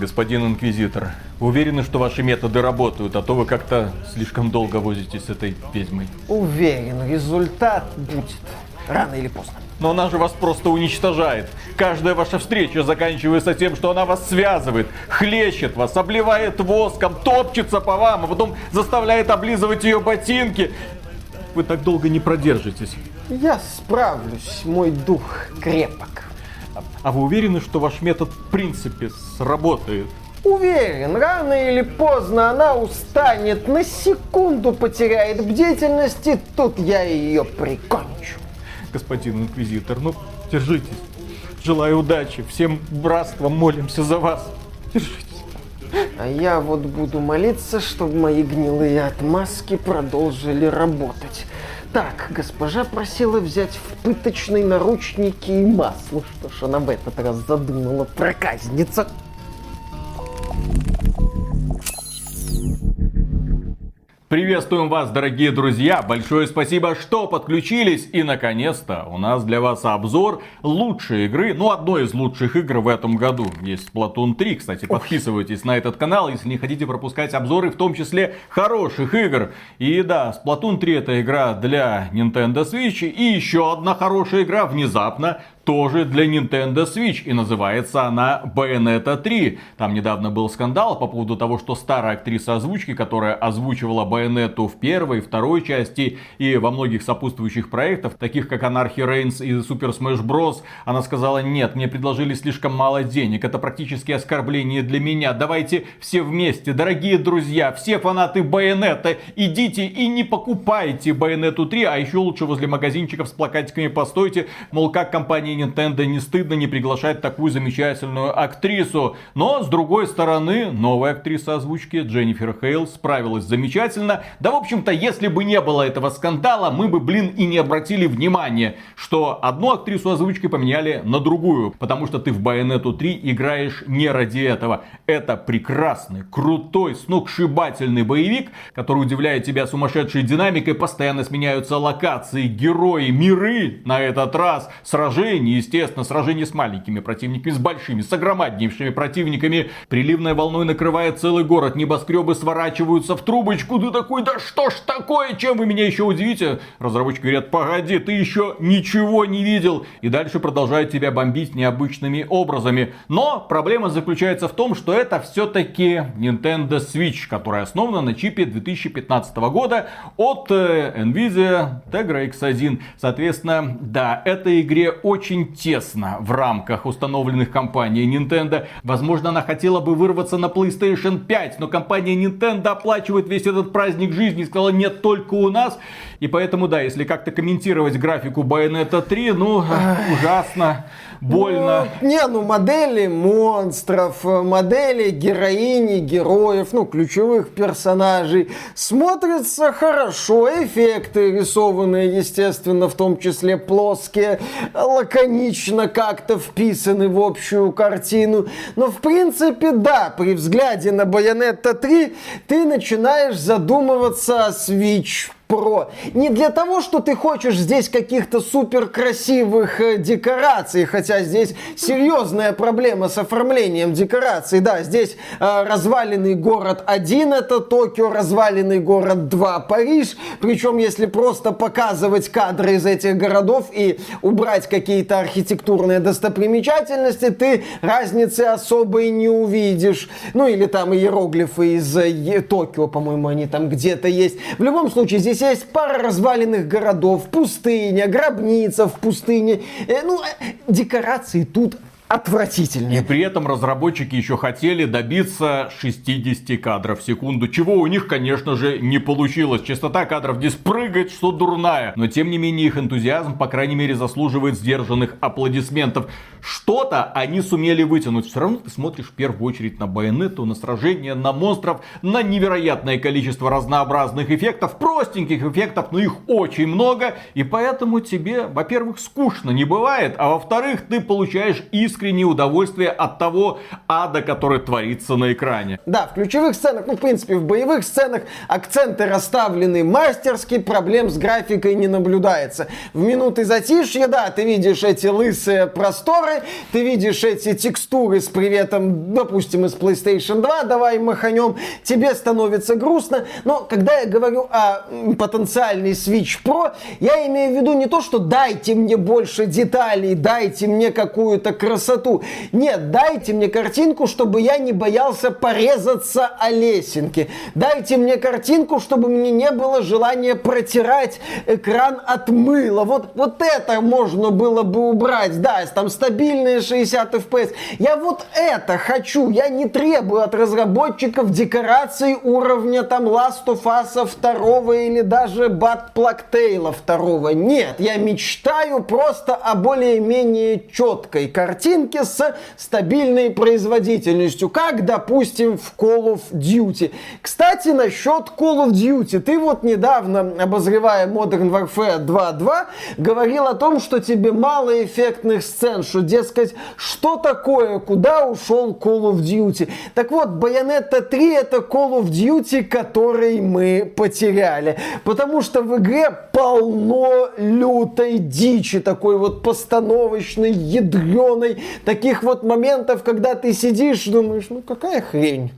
Господин Инквизитор, уверены, что ваши методы работают, а то вы как-то слишком долго возитесь с этой ведьмой? Уверен, результат будет. Рано или поздно. Но она же вас просто уничтожает. Каждая ваша встреча заканчивается тем, что она вас связывает, хлещет вас, обливает воском, топчется по вам, а потом заставляет облизывать ее ботинки. Вы так долго не продержитесь. Я справлюсь, мой дух крепок. А вы уверены, что ваш метод в принципе сработает? Уверен, рано или поздно она устанет, на секунду потеряет бдительность, и тут я ее прикончу господин Инквизитор. Ну, держитесь. Желаю удачи. Всем братством молимся за вас. Держитесь. А я вот буду молиться, чтобы мои гнилые отмазки продолжили работать. Так, госпожа просила взять в пыточной наручники и масло. Что ж она в этот раз задумала, проказница? Приветствуем вас, дорогие друзья! Большое спасибо, что подключились. И, наконец-то, у нас для вас обзор лучшей игры, ну, одной из лучших игр в этом году. Есть Splatoon 3, кстати, подписывайтесь на этот канал, если не хотите пропускать обзоры, в том числе хороших игр. И да, Splatoon 3 это игра для Nintendo Switch. И еще одна хорошая игра внезапно тоже для Nintendo Switch. И называется она Bayonetta 3. Там недавно был скандал по поводу того, что старая актриса озвучки, которая озвучивала Bayonetta в первой, второй части и во многих сопутствующих проектах, таких как Anarchy Reigns и Super Smash Bros., она сказала, нет, мне предложили слишком мало денег, это практически оскорбление для меня, давайте все вместе, дорогие друзья, все фанаты Bayonetta, идите и не покупайте Bayonetta 3, а еще лучше возле магазинчиков с плакатиками постойте, мол, как компания Nintendo не стыдно не приглашать такую замечательную актрису. Но, с другой стороны, новая актриса озвучки Дженнифер Хейл справилась замечательно. Да, в общем-то, если бы не было этого скандала, мы бы, блин, и не обратили внимания, что одну актрису озвучки поменяли на другую. Потому что ты в Bayonetta 3 играешь не ради этого. Это прекрасный, крутой, сногсшибательный боевик, который удивляет тебя сумасшедшей динамикой, постоянно сменяются локации, герои, миры на этот раз, сражения сражений, естественно, сражения с маленькими противниками, с большими, с огромнейшими противниками. Приливной волной накрывает целый город, небоскребы сворачиваются в трубочку. Ты такой, да что ж такое, чем вы меня еще удивите? Разработчики говорят, погоди, ты еще ничего не видел. И дальше продолжают тебя бомбить необычными образами. Но проблема заключается в том, что это все-таки Nintendo Switch, которая основана на чипе 2015 года от э, Nvidia Tegra X1. Соответственно, да, этой игре очень очень тесно в рамках установленных компанией Nintendo. Возможно, она хотела бы вырваться на PlayStation 5, но компания Nintendo оплачивает весь этот праздник жизни и сказала, нет, только у нас. И поэтому, да, если как-то комментировать графику Bayonetta 3, ну, ужасно больно. Ну, не, ну модели монстров, модели героини, героев, ну ключевых персонажей смотрятся хорошо, эффекты рисованные, естественно, в том числе плоские, лаконично как-то вписаны в общую картину. Но в принципе, да, при взгляде на Bayonetta 3 ты начинаешь задумываться о Switch Pro. Не для того, что ты хочешь здесь каких-то супер красивых э, декораций, хотя здесь серьезная проблема с оформлением декораций. Да, здесь э, разваленный город 1 это Токио, разваленный город 2 Париж. Причем, если просто показывать кадры из этих городов и убрать какие-то архитектурные достопримечательности, ты разницы особой не увидишь. Ну или там иероглифы из э, Токио, по-моему, они там где-то есть. В любом случае, здесь Здесь есть пара разваленных городов, пустыня, гробница в пустыне. Э, ну, э, декорации тут отвратительные. И при этом разработчики еще хотели добиться 60 кадров в секунду, чего у них, конечно же, не получилось. Частота кадров здесь прыгает, что дурная. Но, тем не менее, их энтузиазм, по крайней мере, заслуживает сдержанных аплодисментов. Что-то они сумели вытянуть. Все равно ты смотришь в первую очередь на байонету, на сражения, на монстров, на невероятное количество разнообразных эффектов, простеньких эффектов, но их очень много. И поэтому тебе, во-первых, скучно не бывает, а во-вторых, ты получаешь искренне искреннее удовольствие от того ада, который творится на экране. Да, в ключевых сценах, ну, в принципе, в боевых сценах акценты расставлены мастерски, проблем с графикой не наблюдается. В минуты затишья, да, ты видишь эти лысые просторы, ты видишь эти текстуры с приветом, допустим, из PlayStation 2, давай маханем, тебе становится грустно, но когда я говорю о потенциальной Switch Pro, я имею в виду не то, что дайте мне больше деталей, дайте мне какую-то красоту. Нет, дайте мне картинку, чтобы я не боялся порезаться о лесенке. Дайте мне картинку, чтобы мне не было желания протирать экран от мыла. Вот, вот это можно было бы убрать. Да, там стабильные 60 FPS. Я вот это хочу. Я не требую от разработчиков декораций уровня там Last of Us 2 или даже Bad Plug Tale 2. Нет, я мечтаю просто о более-менее четкой картинке с стабильной производительностью, как, допустим, в Call of Duty. Кстати, насчет Call of Duty. Ты вот недавно, обозревая Modern Warfare 2.2, говорил о том, что тебе мало эффектных сцен, что, дескать, что такое, куда ушел Call of Duty. Так вот, Bayonetta 3 это Call of Duty, который мы потеряли. Потому что в игре полно лютой дичи, такой вот постановочной, ядреной, таких вот моментов, когда ты сидишь, думаешь, ну какая хрень.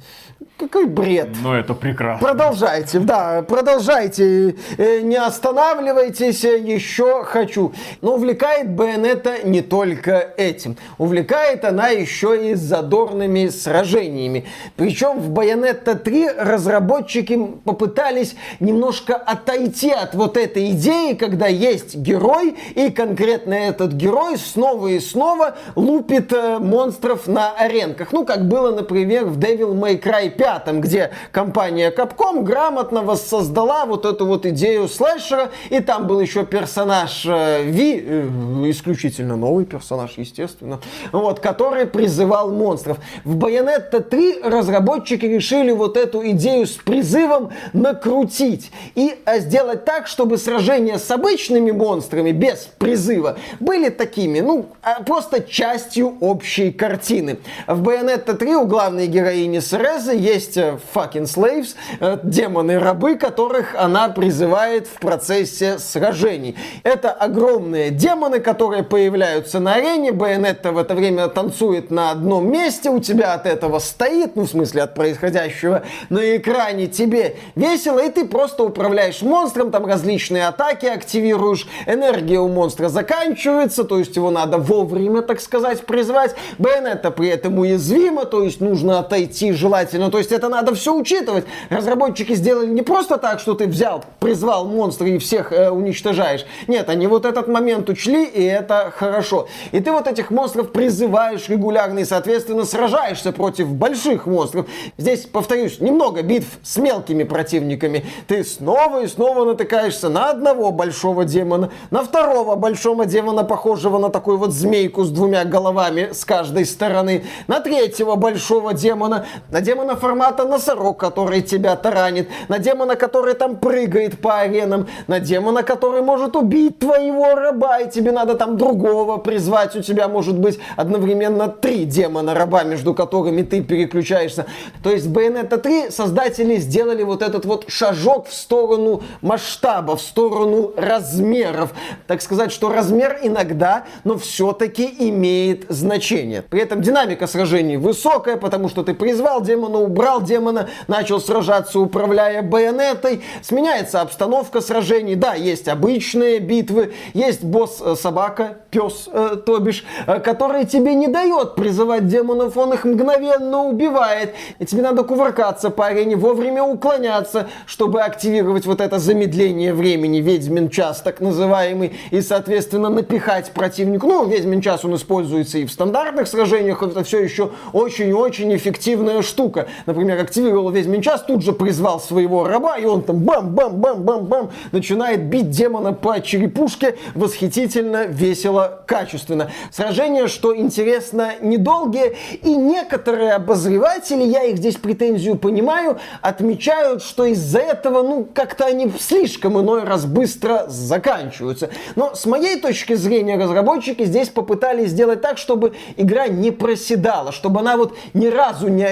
Какой бред. Ну, это прекрасно. Продолжайте, да, продолжайте. Э, не останавливайтесь, еще хочу. Но увлекает Байонета не только этим. Увлекает она еще и задорными сражениями. Причем в Байонета 3 разработчики попытались немножко отойти от вот этой идеи, когда есть герой, и конкретно этот герой снова и снова лупит э, монстров на аренках. Ну, как было, например, в Devil May Cry 5, где компания Capcom грамотно воссоздала вот эту вот идею слэшера, и там был еще персонаж э, Ви, э, исключительно новый персонаж, естественно, вот, который призывал монстров. В Bayonetta 3 разработчики решили вот эту идею с призывом накрутить и э, сделать так, чтобы сражения с обычными монстрами без призыва были такими, ну, а, просто частью общей картины. В Bayonetta 3 у главной героини Серезы есть э, fucking slaves, э, демоны-рабы, которых она призывает в процессе сражений. Это огромные демоны, которые появляются на арене, Байонетта в это время танцует на одном месте, у тебя от этого стоит, ну в смысле от происходящего на экране, тебе весело, и ты просто управляешь монстром, там различные атаки активируешь, энергия у монстра заканчивается, то есть его надо вовремя, так сказать, призвать. Байонетта при этом уязвима, то есть нужно отойти желательно, то есть это надо все учитывать. Разработчики сделали не просто так, что ты взял, призвал монстра и всех э, уничтожаешь. Нет, они вот этот момент учли, и это хорошо. И ты вот этих монстров призываешь регулярно и, соответственно, сражаешься против больших монстров. Здесь, повторюсь, немного битв с мелкими противниками. Ты снова и снова натыкаешься на одного большого демона, на второго большого демона, похожего на такую вот змейку с двумя головами с каждой стороны, на третьего большого демона, на демона формата носорог, который тебя таранит, на демона, который там прыгает по аренам, на демона, который может убить твоего раба, и тебе надо там другого призвать. У тебя может быть одновременно три демона-раба, между которыми ты переключаешься. То есть Bayonetta 3 создатели сделали вот этот вот шажок в сторону масштаба, в сторону размеров. Так сказать, что размер иногда, но все-таки имеет значение. При этом динамика сражений высокая, потому что ты призвал демона, убрал демона, начал сражаться, управляя байонетой. Сменяется обстановка сражений. Да, есть обычные битвы, есть босс-собака, пес, э, то бишь, э, который тебе не дает призывать демонов, он их мгновенно убивает. И тебе надо кувыркаться по арене, вовремя уклоняться, чтобы активировать вот это замедление времени, ведьмин час так называемый, и, соответственно, напихать противнику. Ну, ведьмин час он используется и в стандартных сражениях, это все еще очень-очень эффективная штука. Например, активировал ведьмин час, тут же призвал своего раба, и он там бам-бам-бам-бам-бам начинает бить демона по черепушке восхитительно, весело, качественно. Сражение, что интересно, недолгие, и некоторые обозреватели, я их здесь претензию понимаю, отмечают, что из-за этого, ну, как-то они слишком иной раз быстро заканчиваются. Но с моей точки зрения, разработчики здесь попытались сделать так, чтобы игра не проседала, чтобы она вот ни разу не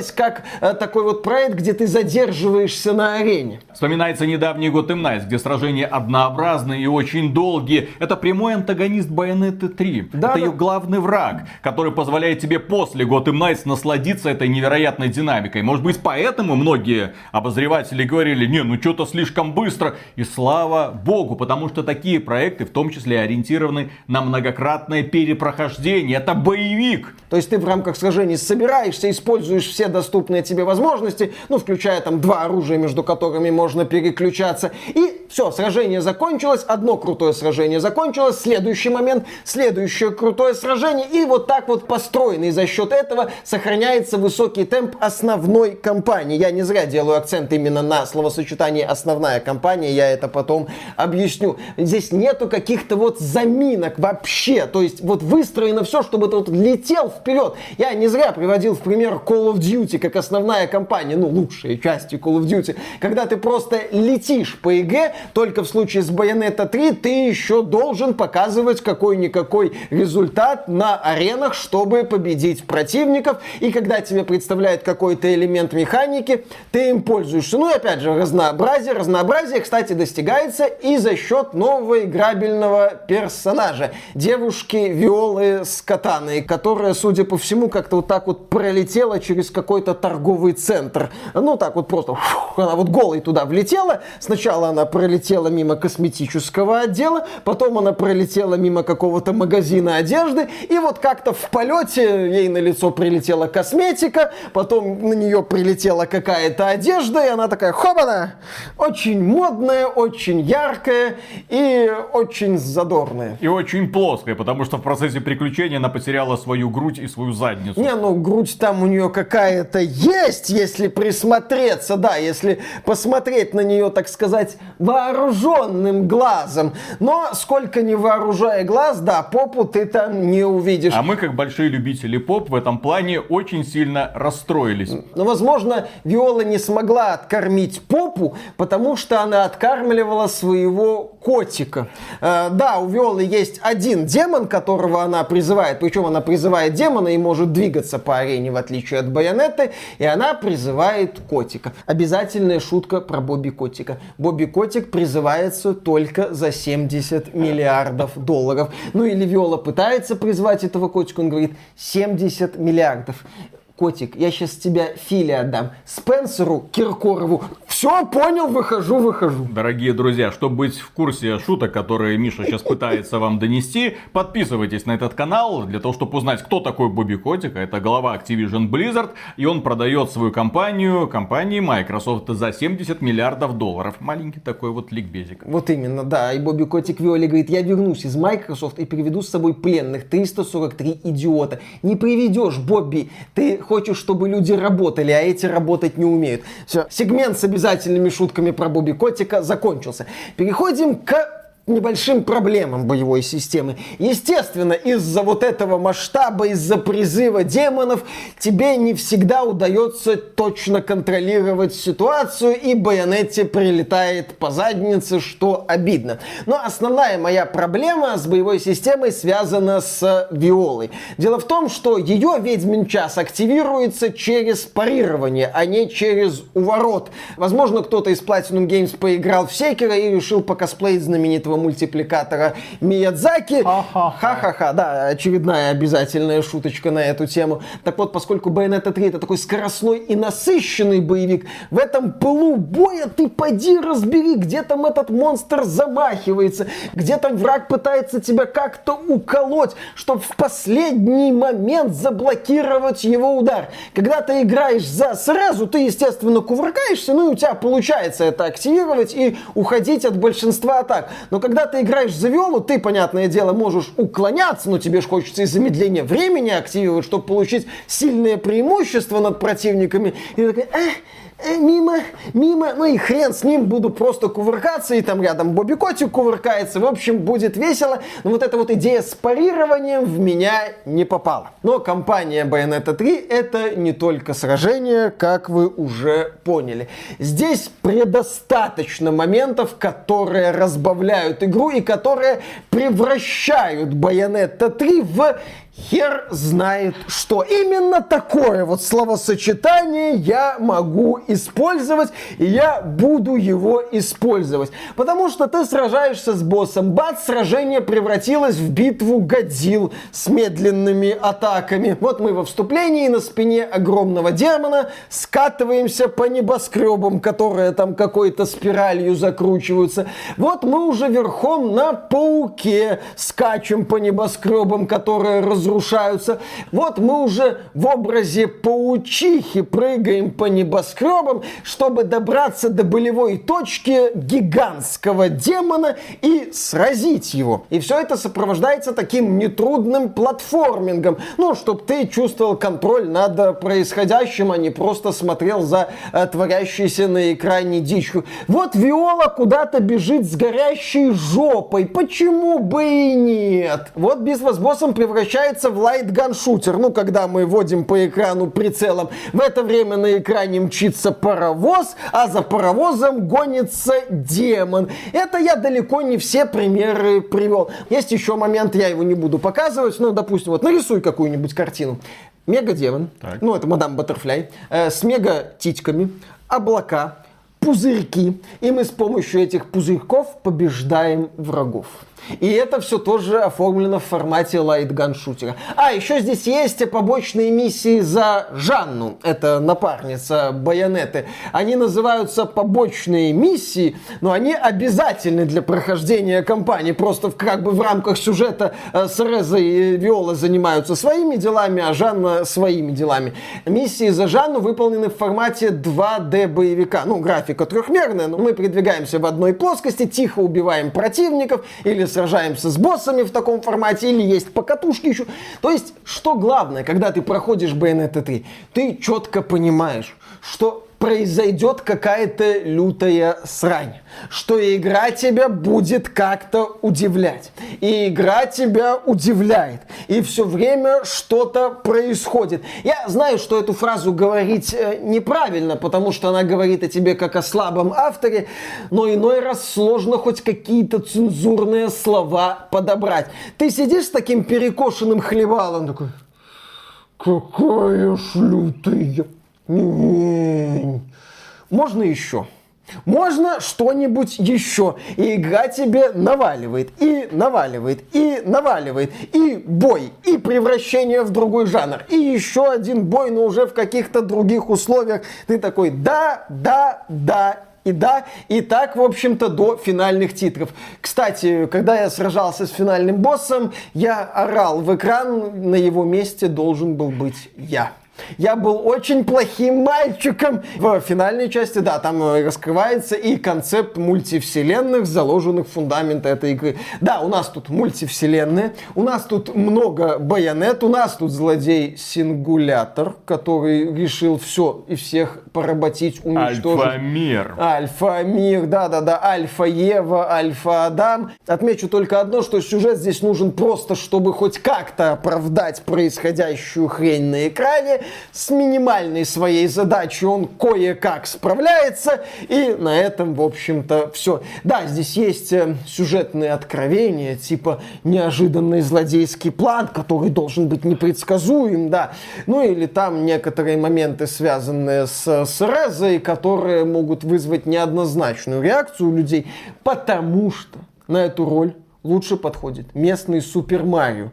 ощущалась как э, такой вот проект, где ты задерживаешься на арене. Вспоминается недавний Gotham Knights, где сражения однообразные и очень долгие. Это прямой антагонист Bayonetta 3. Да, Это да. ее главный враг, который позволяет тебе после Gotham Knights насладиться этой невероятной динамикой. Может быть, поэтому многие обозреватели говорили, не, ну что-то слишком быстро. И слава богу, потому что такие проекты в том числе ориентированы на многократное перепрохождение. Это боевик. То есть ты в рамках сражений собираешься, используешь все доступные тебе возможности, ну, включая там два оружия, между которыми можно переключаться. И все, сражение закончилось, одно крутое сражение закончилось, следующий момент, следующее крутое сражение. И вот так вот построенный за счет этого сохраняется высокий темп основной кампании. Я не зря делаю акцент именно на словосочетании основная кампания, я это потом объясню. Здесь нету каких-то вот заминок вообще, то есть вот выстроено все, чтобы ты вот летел вперед. Я не зря приводил в пример Call of Duty как основная кампания, ну лучшие части Call of Duty, когда ты просто летишь по игре, только в случае с Bayonetta 3 ты еще должен показывать какой-никакой результат на аренах, чтобы победить противников. И когда тебе представляют какой-то элемент механики, ты им пользуешься. Ну и опять же, разнообразие. Разнообразие, кстати, достигается и за счет нового играбельного персонажа. Девушки Виолы с катаной, которая, судя по всему, как-то вот так вот пролетела через какой-то торговый центр. Ну так вот просто, фух, она вот голой туда влетела. Сначала она пролетела мимо косметического отдела, потом она пролетела мимо какого-то магазина одежды, и вот как-то в полете ей на лицо прилетела косметика, потом на нее прилетела какая-то одежда, и она такая, хобана, очень модная, очень яркая и очень задорная. И очень плоская, потому что в процессе приключения она потеряла свою грудь и свою задницу. Не, ну грудь там у нее какая-то есть, если присмотреться, да, если посмотреть на нее, так сказать, вооруженным глазом. Но сколько не вооружая глаз, да, попу ты там не увидишь. А мы, как большие любители поп, в этом плане очень сильно расстроились. Но, возможно, Виола не смогла откормить попу, потому что она откармливала своего котика. Э, да, у Виолы есть один демон, которого она призывает, причем она призывает демона и может двигаться по арене, в отличие от Байонеты, и она призывает котика. Обязательная шутка про Бобби Котика. Бобби Котик призывается только за 70 миллиардов долларов. Ну или Виола пытается призвать этого котика, он говорит 70 миллиардов котик, я сейчас тебя Филе отдам. Спенсеру Киркорову. Все, понял, выхожу, выхожу. Дорогие друзья, чтобы быть в курсе шуток, которые Миша сейчас пытается вам донести, подписывайтесь на этот канал, для того, чтобы узнать, кто такой Бобби Котик. Это глава Activision Blizzard, и он продает свою компанию, компании Microsoft, за 70 миллиардов долларов. Маленький такой вот ликбезик. Вот именно, да. И Бобби Котик Виоли говорит, я вернусь из Microsoft и приведу с собой пленных 343 идиота. Не приведешь, Бобби, ты хочешь, чтобы люди работали, а эти работать не умеют. Все, сегмент с обязательными шутками про Бобби Котика закончился. Переходим к небольшим проблемам боевой системы. Естественно, из-за вот этого масштаба, из-за призыва демонов, тебе не всегда удается точно контролировать ситуацию, и Байонетте прилетает по заднице, что обидно. Но основная моя проблема с боевой системой связана с Виолой. Дело в том, что ее ведьмин час активируется через парирование, а не через уворот. Возможно, кто-то из Platinum Games поиграл в Секера и решил покосплеить знаменитого мультипликатора Миядзаки. Ха-ха-ха, да, очередная обязательная шуточка на эту тему. Так вот, поскольку Bayonetta 3 это такой скоростной и насыщенный боевик, в этом пылу боя ты поди разбери, где там этот монстр замахивается, где там враг пытается тебя как-то уколоть, чтобы в последний момент заблокировать его удар. Когда ты играешь за сразу, ты, естественно, кувыркаешься, ну и у тебя получается это активировать и уходить от большинства атак. Но Когда ты играешь за Виолу, ты, понятное дело, можешь уклоняться, но тебе же хочется и замедление времени активировать, чтобы получить сильное преимущество над противниками. И ты такой, Э, мимо, мимо, ну и хрен с ним, буду просто кувыркаться, и там рядом Бобби Котик кувыркается, в общем, будет весело, но вот эта вот идея с парированием в меня не попала. Но компания Bayonetta 3 это не только сражение, как вы уже поняли. Здесь предостаточно моментов, которые разбавляют игру и которые превращают Bayonetta 3 в Хер знает что. Именно такое вот словосочетание я могу использовать, и я буду его использовать. Потому что ты сражаешься с боссом. Бац, сражение превратилось в битву Годзилл с медленными атаками. Вот мы во вступлении на спине огромного демона скатываемся по небоскребам, которые там какой-то спиралью закручиваются. Вот мы уже верхом на пауке скачем по небоскребам, которые разрушаются разрушаются. Вот мы уже в образе паучихи прыгаем по небоскребам, чтобы добраться до болевой точки гигантского демона и сразить его. И все это сопровождается таким нетрудным платформингом. Ну, чтобы ты чувствовал контроль над происходящим, а не просто смотрел за э, творящейся на экране дичью. Вот Виола куда-то бежит с горящей жопой. Почему бы и нет? Вот битва боссом превращается превращается в лайтган-шутер. Ну, когда мы водим по экрану прицелом. В это время на экране мчится паровоз, а за паровозом гонится демон. Это я далеко не все примеры привел. Есть еще момент, я его не буду показывать. Ну, допустим, вот нарисуй какую-нибудь картину. Мега-демон, ну, это мадам Баттерфляй, э, с мега-титьками, облака, пузырьки. И мы с помощью этих пузырьков побеждаем врагов. И это все тоже оформлено в формате лайтган шутера. А, еще здесь есть побочные миссии за Жанну. Это напарница Байонеты. Они называются побочные миссии, но они обязательны для прохождения кампании. Просто в, как бы в рамках сюжета э, Среза и Виола занимаются своими делами, а Жанна своими делами. Миссии за Жанну выполнены в формате 2D боевика. Ну, графика трехмерная, но мы передвигаемся в одной плоскости, тихо убиваем противников или сражаемся с боссами в таком формате, или есть покатушки еще. То есть, что главное, когда ты проходишь Bayonetta 3, ты четко понимаешь, что произойдет какая-то лютая срань, что игра тебя будет как-то удивлять. И игра тебя удивляет. И все время что-то происходит. Я знаю, что эту фразу говорить э, неправильно, потому что она говорит о тебе как о слабом авторе, но иной раз сложно хоть какие-то цензурные слова подобрать. Ты сидишь с таким перекошенным хлебалом, такой, какая ж лютая можно еще. Можно что-нибудь еще. И игра тебе наваливает, и наваливает, и наваливает. И бой, и превращение в другой жанр. И еще один бой, но уже в каких-то других условиях. Ты такой, да, да, да, и да, и так, в общем-то, до финальных титров. Кстати, когда я сражался с финальным боссом, я орал в экран, на его месте должен был быть я. Я был очень плохим мальчиком. В финальной части, да, там э, раскрывается и концепт мультивселенных, заложенных в фундамент этой игры. Да, у нас тут мультивселенные, у нас тут много байонет, у нас тут злодей Сингулятор, который решил все и всех поработить, уничтожить. Альфа-мир. Альфа-мир, да-да-да, Альфа-Ева, Альфа-Адам. Отмечу только одно, что сюжет здесь нужен просто, чтобы хоть как-то оправдать происходящую хрень на экране с минимальной своей задачей он кое-как справляется, и на этом, в общем-то, все. Да, здесь есть э, сюжетные откровения, типа неожиданный злодейский план, который должен быть непредсказуем, да. Ну или там некоторые моменты, связанные с, с Резой, которые могут вызвать неоднозначную реакцию у людей, потому что на эту роль лучше подходит местный Супер Марио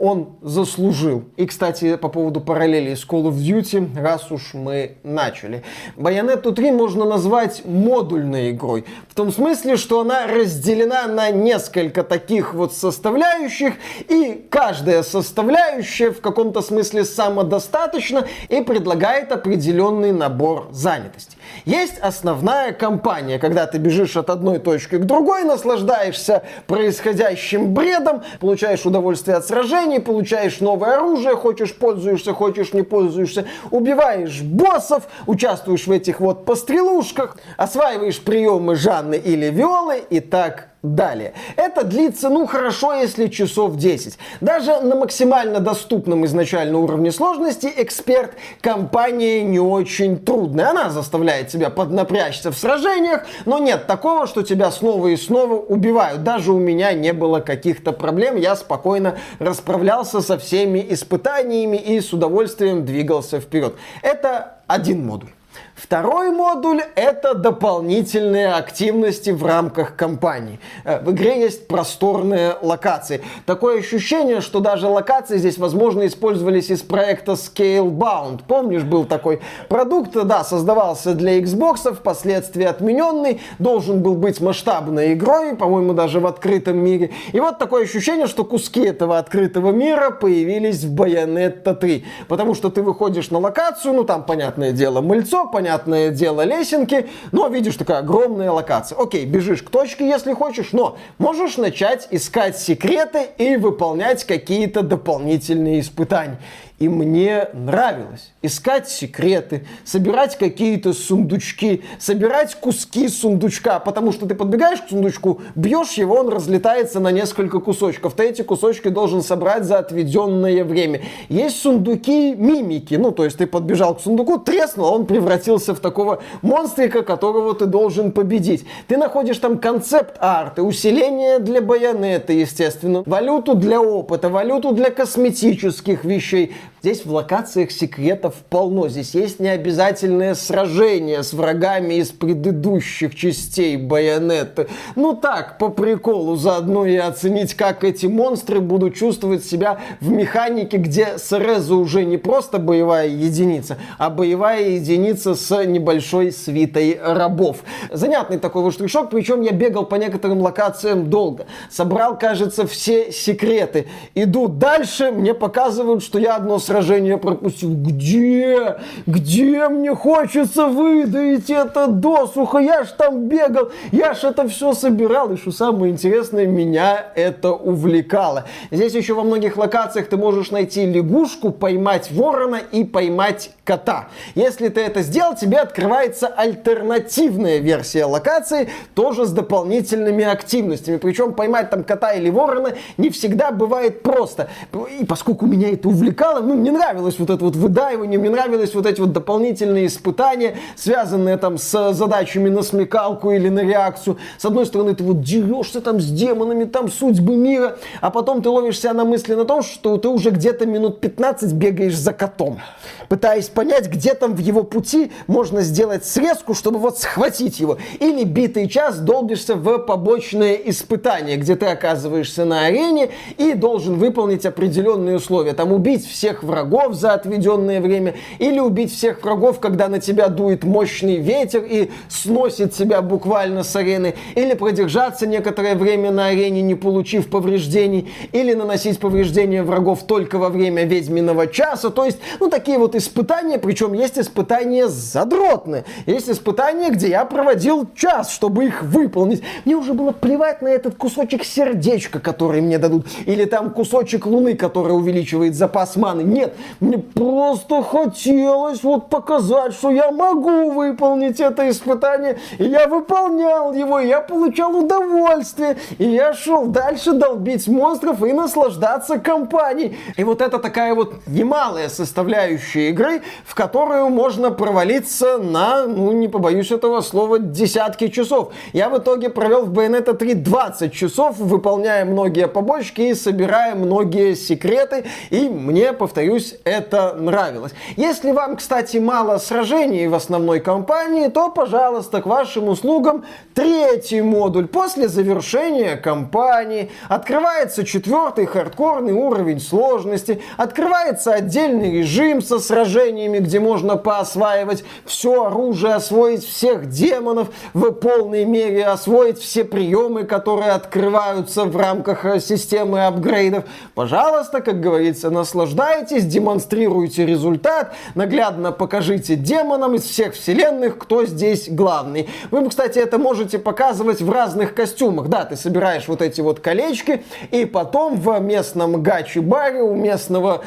он заслужил. И, кстати, по поводу параллелей с Call of Duty, раз уж мы начали. Bayonetta 3 можно назвать модульной игрой. В том смысле, что она разделена на несколько таких вот составляющих, и каждая составляющая в каком-то смысле самодостаточна и предлагает определенный набор занятости. Есть основная кампания, когда ты бежишь от одной точки к другой, наслаждаешься происходящим бредом, получаешь удовольствие от сражений, получаешь новое оружие, хочешь пользуешься, хочешь не пользуешься, убиваешь боссов, участвуешь в этих вот пострелушках, осваиваешь приемы Жанны или Виолы и так далее. Это длится, ну, хорошо, если часов 10. Даже на максимально доступном изначально уровне сложности эксперт компании не очень трудная. Она заставляет тебя поднапрячься в сражениях, но нет такого, что тебя снова и снова убивают. Даже у меня не было каких-то проблем, я спокойно расправлялся со всеми испытаниями и с удовольствием двигался вперед. Это один модуль. Второй модуль — это дополнительные активности в рамках кампании. Э, в игре есть просторные локации. Такое ощущение, что даже локации здесь, возможно, использовались из проекта Scalebound. Помнишь, был такой продукт, да, создавался для Xbox, впоследствии отмененный, должен был быть масштабной игрой, по-моему, даже в открытом мире. И вот такое ощущение, что куски этого открытого мира появились в Bayonetta 3. Потому что ты выходишь на локацию, ну там, понятное дело, мыльцо, понятно, понятное дело, лесенки, но видишь такая огромная локация. Окей, бежишь к точке, если хочешь, но можешь начать искать секреты и выполнять какие-то дополнительные испытания. И мне нравилось искать секреты, собирать какие-то сундучки, собирать куски сундучка, потому что ты подбегаешь к сундучку, бьешь его, он разлетается на несколько кусочков. Ты эти кусочки должен собрать за отведенное время. Есть сундуки мимики, ну то есть ты подбежал к сундуку, треснул, он превратился в такого монстрика, которого ты должен победить. Ты находишь там концепт арты, усиление для байонета, естественно, валюту для опыта, валюту для косметических вещей, Здесь в локациях секретов полно. Здесь есть необязательное сражение с врагами из предыдущих частей Байонетты. Ну так, по приколу, заодно и оценить, как эти монстры будут чувствовать себя в механике, где Среза уже не просто боевая единица, а боевая единица с небольшой свитой рабов. Занятный такой вот штришок, причем я бегал по некоторым локациям долго. Собрал, кажется, все секреты. Иду дальше, мне показывают, что я одно сражение пропустил. Где? Где мне хочется выдавить это досуха? Я ж там бегал, я ж это все собирал. И что самое интересное, меня это увлекало. Здесь еще во многих локациях ты можешь найти лягушку, поймать ворона и поймать кота. Если ты это сделал, тебе открывается альтернативная версия локации, тоже с дополнительными активностями. Причем поймать там кота или ворона не всегда бывает просто. И поскольку меня это увлекало, ну, мне нравилось вот это вот выдаивание, мне нравились вот эти вот дополнительные испытания, связанные там с задачами на смекалку или на реакцию. С одной стороны, ты вот дерешься там с демонами, там судьбы мира, а потом ты ловишь себя на мысли на том, что ты уже где-то минут 15 бегаешь за котом, пытаясь понять, где там в его пути можно сделать срезку, чтобы вот схватить его. Или битый час долбишься в побочное испытание, где ты оказываешься на арене и должен выполнить определенные условия. Там убить всех врагов за отведенное время, или убить всех врагов, когда на тебя дует мощный ветер и сносит тебя буквально с арены, или продержаться некоторое время на арене, не получив повреждений, или наносить повреждения врагов только во время ведьминого часа. То есть, ну, такие вот испытания, причем есть испытания задротные. Есть испытания, где я проводил час, чтобы их выполнить. Мне уже было плевать на этот кусочек сердечка, который мне дадут, или там кусочек луны, который увеличивает запас маны. Нет, мне просто хотелось вот показать, что я могу выполнить это испытание. И я выполнял его, и я получал удовольствие. И я шел дальше долбить монстров и наслаждаться компанией. И вот это такая вот немалая составляющая игры, в которую можно провалиться на, ну не побоюсь этого слова, десятки часов. Я в итоге провел в Bayonetta 3 20 часов, выполняя многие побочки и собирая многие секреты. И мне, повторюсь, повторюсь, это нравилось. Если вам, кстати, мало сражений в основной кампании, то, пожалуйста, к вашим услугам третий модуль. После завершения кампании открывается четвертый хардкорный уровень сложности, открывается отдельный режим со сражениями, где можно поосваивать все оружие, освоить всех демонов в полной мере, освоить все приемы, которые открываются в рамках системы апгрейдов. Пожалуйста, как говорится, наслаждайтесь садитесь, демонстрируйте результат, наглядно покажите демонам из всех вселенных, кто здесь главный. Вы, кстати, это можете показывать в разных костюмах. Да, ты собираешь вот эти вот колечки, и потом в местном гачи-баре у местного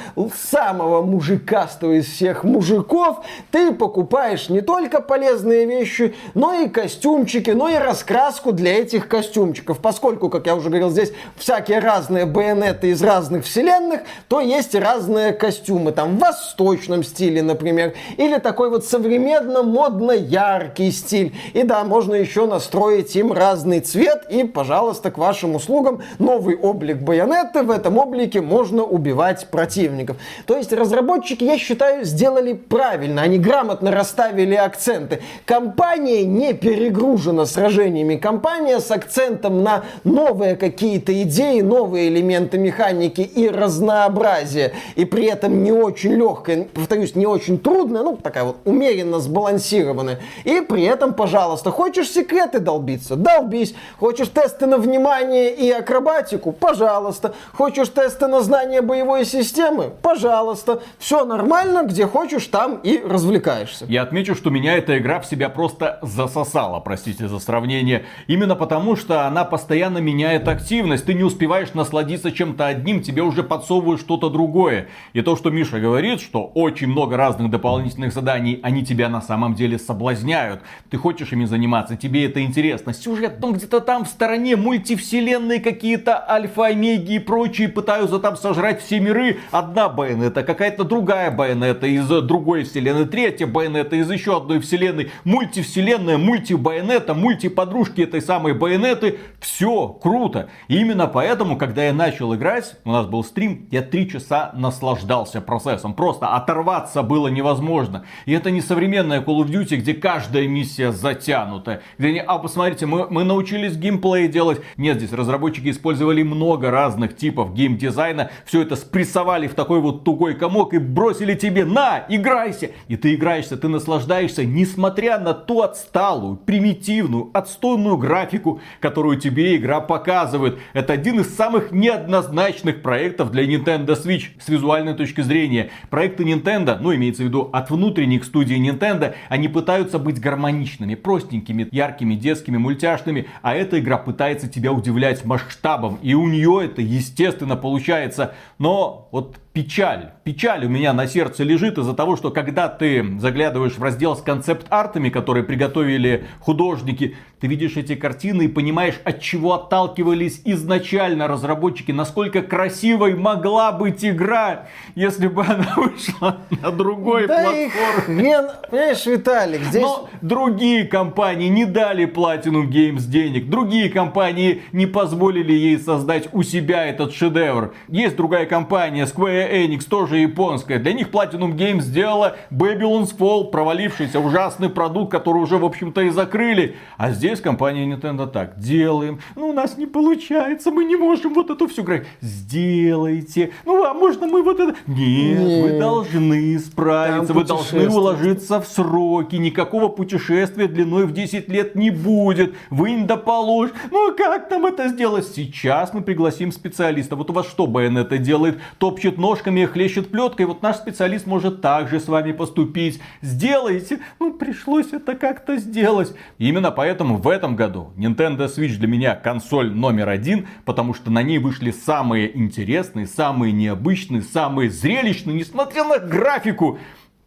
самого мужикастого из всех мужиков ты покупаешь не только полезные вещи, но и костюмчики, но и раскраску для этих костюмчиков. Поскольку, как я уже говорил, здесь всякие разные байонеты из разных вселенных, то есть разные костюмы. Там в восточном стиле, например, или такой вот современно модно яркий стиль. И да, можно еще настроить им разный цвет, и, пожалуйста, к вашим услугам новый облик байонеты. В этом облике можно убивать противников. То есть разработчики, я считаю, сделали правильно. Они грамотно расставили акценты. Компания не перегружена сражениями. Компания с акцентом на новые какие-то идеи, новые элементы механики и разнообразие. И при этом не очень легкая, повторюсь, не очень трудная, ну, такая вот умеренно сбалансированная. И при этом, пожалуйста, хочешь секреты долбиться? Долбись. Хочешь тесты на внимание и акробатику? Пожалуйста. Хочешь тесты на знание боевой системы? Пожалуйста. Все нормально, где хочешь, там и развлекаешься. Я отмечу, что меня эта игра в себя просто засосала, простите за сравнение. Именно потому, что она постоянно меняет активность. Ты не успеваешь насладиться чем-то одним, тебе уже подсовывают что-то другое. И то, что Миша говорит, что очень много разных дополнительных заданий, они тебя на самом деле соблазняют. Ты хочешь ими заниматься, тебе это интересно. Сюжет, ну где-то там в стороне мультивселенные какие-то альфа-омеги и прочие пытаются там сожрать все миры. Одна байонета, какая-то другая байонета из другой вселенной, третья байонета из еще одной вселенной, мультивселенная, мультибайонета, мультиподружки этой самой байонеты. Все круто. И именно поэтому, когда я начал играть, у нас был стрим, я три часа наслаждался процессом. Просто оторваться было невозможно. И это не современная Call of Duty, где каждая миссия затянута. Где они, а посмотрите, мы, мы научились геймплей делать. Нет, здесь разработчики использовали много разных типов геймдизайна. Все это спрессовали в такой вот тугой комок и бросили тебе на, играйся. И ты играешься, ты наслаждаешься, несмотря на ту отсталую, примитивную, отстойную графику, которую тебе игра показывает. Это один из самых неоднозначных проектов для Nintendo Switch с визуальной точки зрения. Проекты Nintendo, ну имеется в виду от внутренних студий Nintendo, они пытаются быть гармоничными, простенькими, яркими, детскими, мультяшными, а эта игра пытается тебя удивлять масштабом, и у нее это естественно получается. Но вот печаль. Печаль у меня на сердце лежит из-за того, что когда ты заглядываешь в раздел с концепт-артами, которые приготовили художники, ты видишь эти картины и понимаешь, от чего отталкивались изначально разработчики, насколько красивой могла быть игра, если бы она вышла на другой да платформе. Хрен, понимаешь, Виталик, здесь... Но другие компании не дали Platinum Games денег, другие компании не позволили ей создать у себя этот шедевр. Есть другая компания, Square Enix, тоже японская. Для них Platinum Games сделала Babylon's Fall, провалившийся ужасный продукт, который уже, в общем-то, и закрыли. А здесь компания Nintendo так, делаем. Ну, у нас не получается, мы не можем вот эту всю играть. Сделайте. Ну, а можно мы вот это... Нет, Нет. вы должны справиться, вы должны уложиться в сроки. Никакого путешествия длиной в 10 лет не будет. Вы не доположь. Ну, а как нам это сделать? Сейчас мы пригласим специалиста. Вот у вас что это делает? Топчет нож ножками хлещет плеткой, вот наш специалист может также с вами поступить. Сделайте. Ну, пришлось это как-то сделать. Именно поэтому в этом году Nintendo Switch для меня консоль номер один, потому что на ней вышли самые интересные, самые необычные, самые зрелищные, несмотря на графику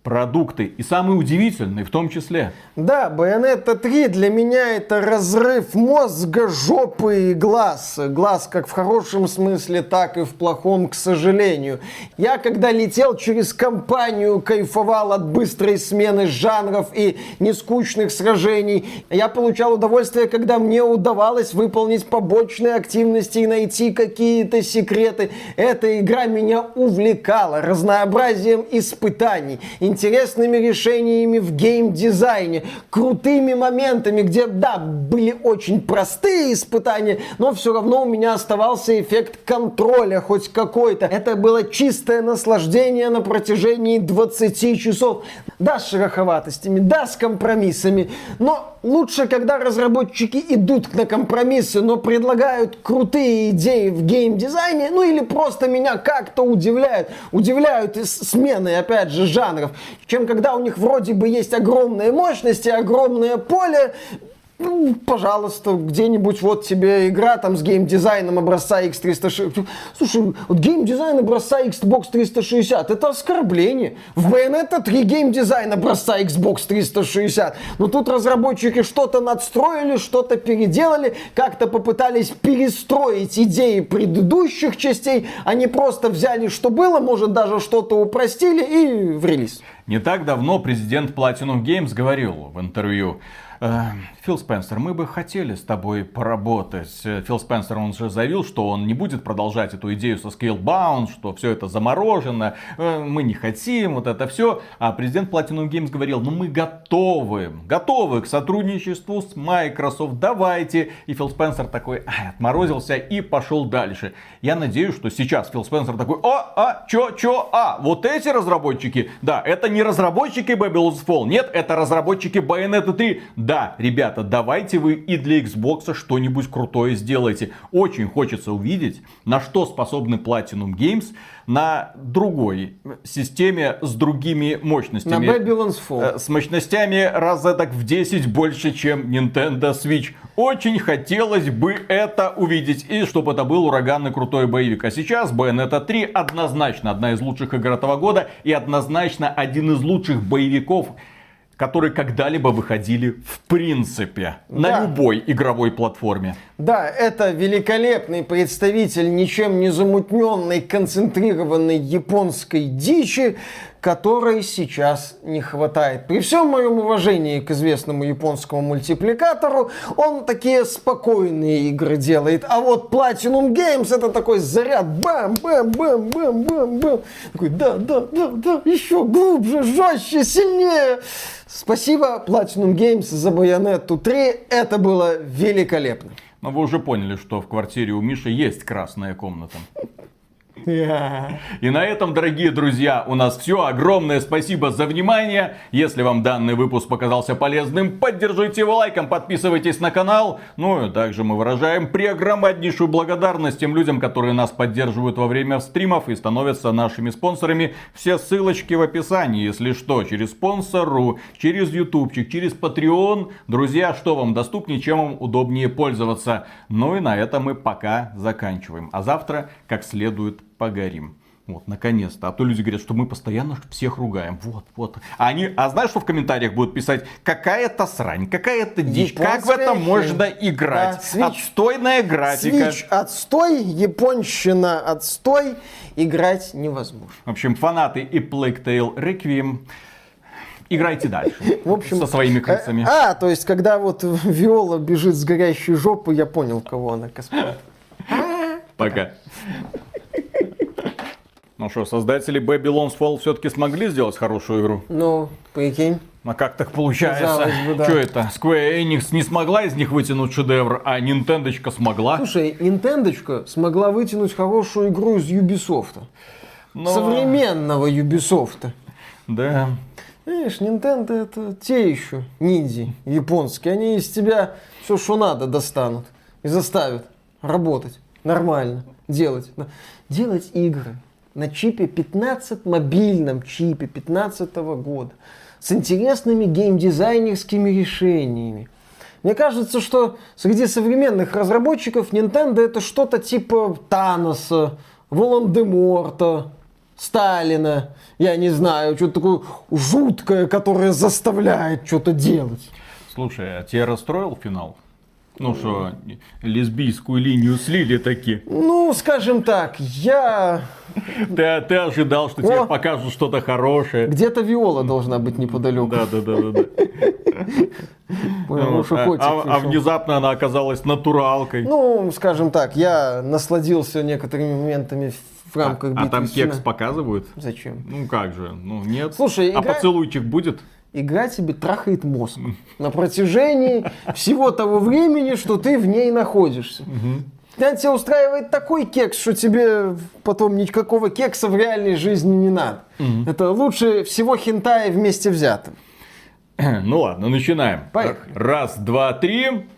продукты. И самые удивительные в том числе. Да, Bayonetta 3 для меня это разрыв мозга, жопы и глаз. Глаз как в хорошем смысле, так и в плохом, к сожалению. Я когда летел через компанию, кайфовал от быстрой смены жанров и нескучных сражений. Я получал удовольствие, когда мне удавалось выполнить побочные активности и найти какие-то секреты. Эта игра меня увлекала разнообразием испытаний интересными решениями в геймдизайне, крутыми моментами, где, да, были очень простые испытания, но все равно у меня оставался эффект контроля хоть какой-то. Это было чистое наслаждение на протяжении 20 часов. Да, с шероховатостями, да, с компромиссами, но лучше, когда разработчики идут на компромиссы, но предлагают крутые идеи в геймдизайне, ну или просто меня как-то удивляют, удивляют смены, опять же, жанров, чем когда у них вроде бы есть огромные мощности, огромное поле, ну, пожалуйста, где-нибудь вот тебе игра там с геймдизайном образца X360. Слушай, вот геймдизайн образца Xbox 360 это оскорбление. В Bayonetta 3 геймдизайн образца Xbox 360. Но тут разработчики что-то надстроили, что-то переделали, как-то попытались перестроить идеи предыдущих частей. Они просто взяли, что было, может даже что-то упростили и в релиз. Не так давно президент Platinum Games говорил в интервью, Э, Фил Спенсер, мы бы хотели с тобой поработать. Э, Фил Спенсер, он же заявил, что он не будет продолжать эту идею со Scalebound, что все это заморожено, э, мы не хотим, вот это все. А президент Platinum Games говорил, ну мы готовы, готовы к сотрудничеству с Microsoft, давайте. И Фил Спенсер такой отморозился и пошел дальше. Я надеюсь, что сейчас Фил Спенсер такой, а, а, чё, чё, а, вот эти разработчики, да, это не разработчики Babylon's Fall, нет, это разработчики Bayonetta 3, да, ребята, давайте вы и для Xbox что-нибудь крутое сделайте. Очень хочется увидеть, на что способны Platinum Games на другой системе с другими мощностями. На Babylon's Fall. Э, с мощностями раз так в 10 больше, чем Nintendo Switch. Очень хотелось бы это увидеть. И чтобы это был ураганный крутой боевик. А сейчас Bayonetta 3 однозначно одна из лучших игр этого года. И однозначно один из лучших боевиков которые когда-либо выходили в принципе да. на любой игровой платформе. Да, это великолепный представитель ничем не замутненной, концентрированной японской дичи, которой сейчас не хватает. При всем моем уважении к известному японскому мультипликатору, он такие спокойные игры делает. А вот Platinum Games это такой заряд бам-бам-бам-бам-бам-бам. Такой, да, да, да, да, еще глубже, жестче, сильнее. Спасибо Platinum Games за Bayonetta 3. Это было великолепно. Но вы уже поняли, что в квартире у Миши есть красная комната. И на этом, дорогие друзья, у нас все. Огромное спасибо за внимание. Если вам данный выпуск показался полезным, поддержите его лайком, подписывайтесь на канал. Ну и также мы выражаем преогромаднейшую благодарность тем людям, которые нас поддерживают во время стримов и становятся нашими спонсорами. Все ссылочки в описании, если что, через спонсору, через ютубчик, через Patreon. Друзья, что вам доступнее, чем вам удобнее пользоваться. Ну и на этом мы пока заканчиваем. А завтра, как следует, погорим. Вот, наконец-то. А то люди говорят, что мы постоянно всех ругаем. Вот, вот. А, они, а знаешь, что в комментариях будут писать? Какая-то срань, какая-то дичь. Японская как в это можно играть? Да, Отстойная графика. Switch отстой, японщина отстой. Играть невозможно. В общем, фанаты и Plague Tale Requiem играйте дальше. В общем, со своими крысами. А, то есть, когда вот Виола бежит с горящей жопы, я понял, кого она косплеит. Пока. Ну что, создатели Babylon's Fall все-таки смогли сделать хорошую игру? Ну, прикинь. А как так получается? Бы, да. Что это? Square Enix не смогла из них вытянуть шедевр, а Nintendo смогла? Слушай, Nintendo смогла вытянуть хорошую игру из Ubisoft. Но... Современного Ubisoft. Да. Видишь, Nintendo это те еще ниндзи японские. Они из тебя все, что надо, достанут и заставят работать нормально, делать. Делать игры на чипе 15, мобильном чипе 15 года, с интересными геймдизайнерскими решениями. Мне кажется, что среди современных разработчиков Nintendo это что-то типа Таноса, Волан-де-Морта, Сталина, я не знаю, что-то такое жуткое, которое заставляет что-то делать. Слушай, а тебя расстроил финал? Ну что, лесбийскую линию слили таки? Ну, скажем так, я... Ты, ты ожидал, что О! тебе покажут что-то хорошее. Где-то Виола должна быть неподалеку. Да, да, да, да. да. Вот. А, а- а пришел. внезапно она оказалась натуралкой. Ну, скажем так, я насладился некоторыми моментами в рамках а, битвы а там кекс показывают? Зачем? Ну как же, ну нет. Слушай, а игра- поцелуйчик будет? Игра тебе трахает мозг на протяжении всего того времени, что ты в ней находишься. Когда тебя устраивает такой кекс, что тебе потом никакого кекса в реальной жизни не надо. Это лучше всего хентая вместе взятым. Ну ладно, начинаем. Поехали. Раз, два, три.